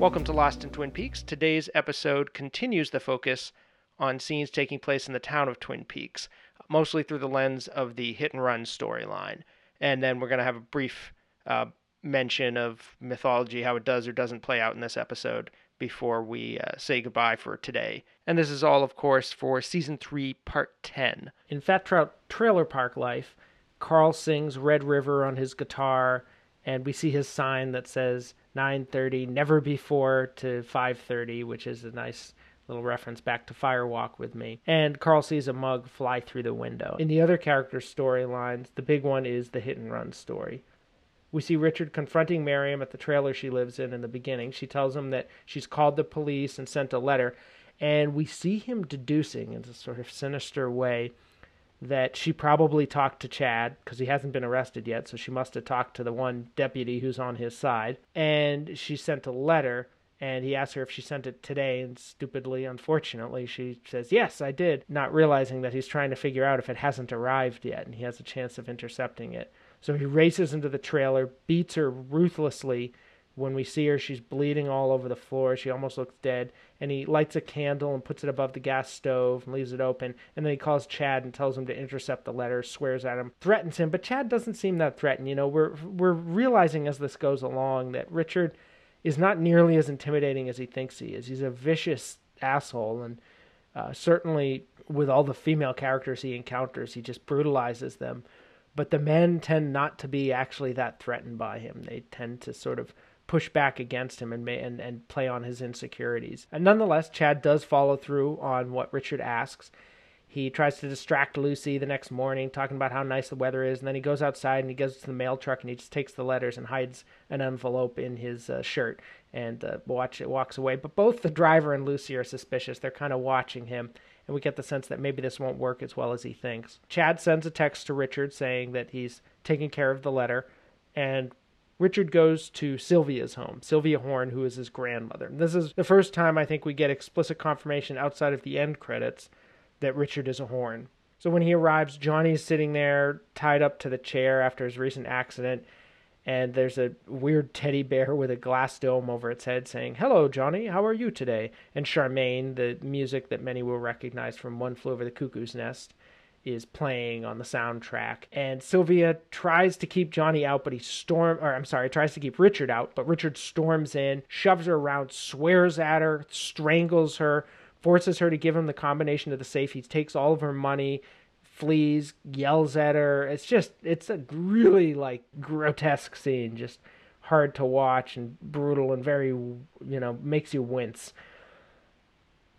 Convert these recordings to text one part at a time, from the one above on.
Welcome to Lost in Twin Peaks. Today's episode continues the focus on scenes taking place in the town of Twin Peaks, mostly through the lens of the hit and run storyline. And then we're going to have a brief uh, mention of mythology, how it does or doesn't play out in this episode before we uh, say goodbye for today. And this is all, of course, for season 3, part 10. In Fat Trout Trailer Park Life, Carl sings Red River on his guitar, and we see his sign that says 9:30, never before to 5:30, which is a nice little reference back to Firewalk with me. And Carl sees a mug fly through the window. In the other characters' storylines, the big one is the hit and run story. We see Richard confronting Miriam at the trailer she lives in in the beginning. She tells him that she's called the police and sent a letter, and we see him deducing in a sort of sinister way that she probably talked to Chad because he hasn't been arrested yet, so she must have talked to the one deputy who's on his side. And she sent a letter, and he asked her if she sent it today, and stupidly, unfortunately, she says, Yes, I did, not realizing that he's trying to figure out if it hasn't arrived yet, and he has a chance of intercepting it. So he races into the trailer, beats her ruthlessly. When we see her, she's bleeding all over the floor. She almost looks dead. And he lights a candle and puts it above the gas stove and leaves it open. And then he calls Chad and tells him to intercept the letter, swears at him, threatens him. But Chad doesn't seem that threatened. You know, we're we're realizing as this goes along that Richard is not nearly as intimidating as he thinks he is. He's a vicious asshole, and uh, certainly with all the female characters he encounters, he just brutalizes them but the men tend not to be actually that threatened by him. They tend to sort of push back against him and and, and play on his insecurities. And nonetheless, Chad does follow through on what Richard asks. He tries to distract Lucy the next morning, talking about how nice the weather is, and then he goes outside and he goes to the mail truck and he just takes the letters and hides an envelope in his uh, shirt and uh, watch it walks away. But both the driver and Lucy are suspicious. They're kind of watching him, and we get the sense that maybe this won't work as well as he thinks. Chad sends a text to Richard saying that he's taking care of the letter, and Richard goes to Sylvia's home, Sylvia Horne, who is his grandmother. This is the first time I think we get explicit confirmation outside of the end credits that Richard is a Horne. So when he arrives, Johnny's sitting there tied up to the chair after his recent accident, and there's a weird teddy bear with a glass dome over its head saying, Hello, Johnny, how are you today? And Charmaine, the music that many will recognize from One Flew Over the Cuckoo's Nest, is playing on the soundtrack. And Sylvia tries to keep Johnny out, but he storm or I'm sorry, tries to keep Richard out, but Richard storms in, shoves her around, swears at her, strangles her, forces her to give him the combination of the safe. He takes all of her money, flees, yells at her. It's just it's a really like grotesque scene, just hard to watch and brutal and very you know makes you wince.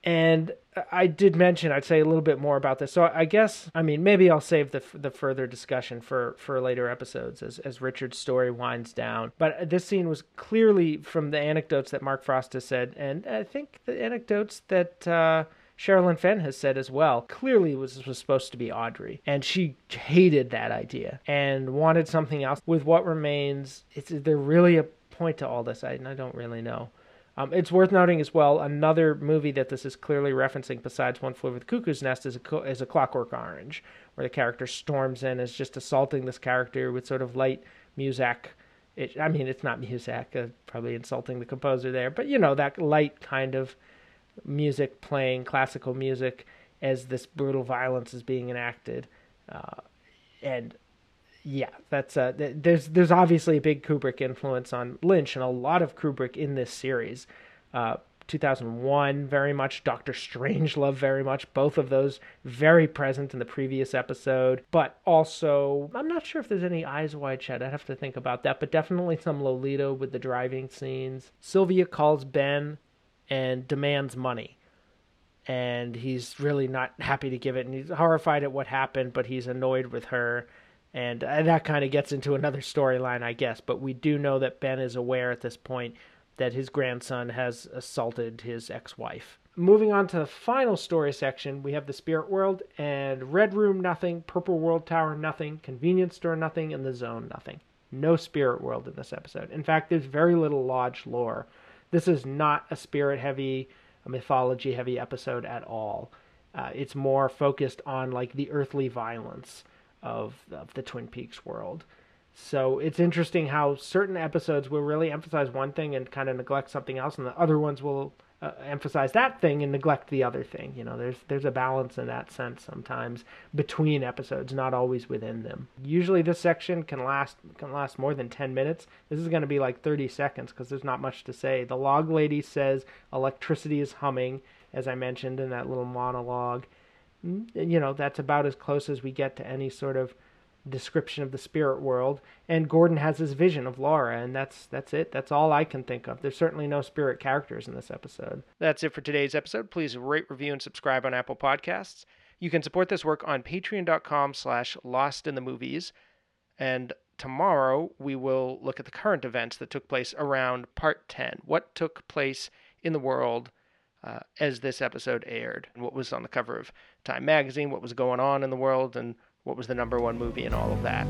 And I did mention I'd say a little bit more about this. So I guess I mean maybe I'll save the the further discussion for for later episodes as as Richard's story winds down. But this scene was clearly from the anecdotes that Mark Frost has said, and I think the anecdotes that. Uh, Sherilyn Fenn has said as well, clearly was, was supposed to be Audrey. And she hated that idea and wanted something else. With what remains, is there really a point to all this? I, I don't really know. Um, it's worth noting as well, another movie that this is clearly referencing besides One Flew Over the Cuckoo's Nest is a, is a Clockwork Orange, where the character storms in, is just assaulting this character with sort of light music. It, I mean, it's not music, uh, probably insulting the composer there, but you know, that light kind of music playing, classical music, as this brutal violence is being enacted. Uh, and yeah, that's uh, there's there's obviously a big Kubrick influence on Lynch and a lot of Kubrick in this series. Uh, 2001 very much Doctor Strangelove very much both of those very present in the previous episode but also I'm not sure if there's any eyes wide shut I'd have to think about that but definitely some Lolita with the driving scenes Sylvia calls Ben and demands money. And he's really not happy to give it, and he's horrified at what happened, but he's annoyed with her. And uh, that kind of gets into another storyline, I guess. But we do know that Ben is aware at this point that his grandson has assaulted his ex wife. Moving on to the final story section, we have the spirit world and Red Room, nothing, Purple World Tower, nothing, Convenience Store, nothing, and the Zone, nothing. No spirit world in this episode. In fact, there's very little lodge lore. This is not a spirit heavy, a mythology heavy episode at all. Uh, it's more focused on like the earthly violence of, of the Twin Peaks world. So it's interesting how certain episodes will really emphasize one thing and kind of neglect something else, and the other ones will uh, emphasize that thing and neglect the other thing. You know, there's there's a balance in that sense sometimes between episodes, not always within them. Usually, this section can last can last more than 10 minutes. This is going to be like 30 seconds because there's not much to say. The log lady says electricity is humming, as I mentioned in that little monologue. Mm, you know, that's about as close as we get to any sort of description of the spirit world. And Gordon has his vision of Laura and that's that's it. That's all I can think of. There's certainly no spirit characters in this episode. That's it for today's episode. Please rate review and subscribe on Apple Podcasts. You can support this work on patreon.com slash lost in the movies. And tomorrow we will look at the current events that took place around part 10 what took place in the world uh, as this episode aired what was on the cover of Time magazine what was going on in the world and what was the number one movie and all of that.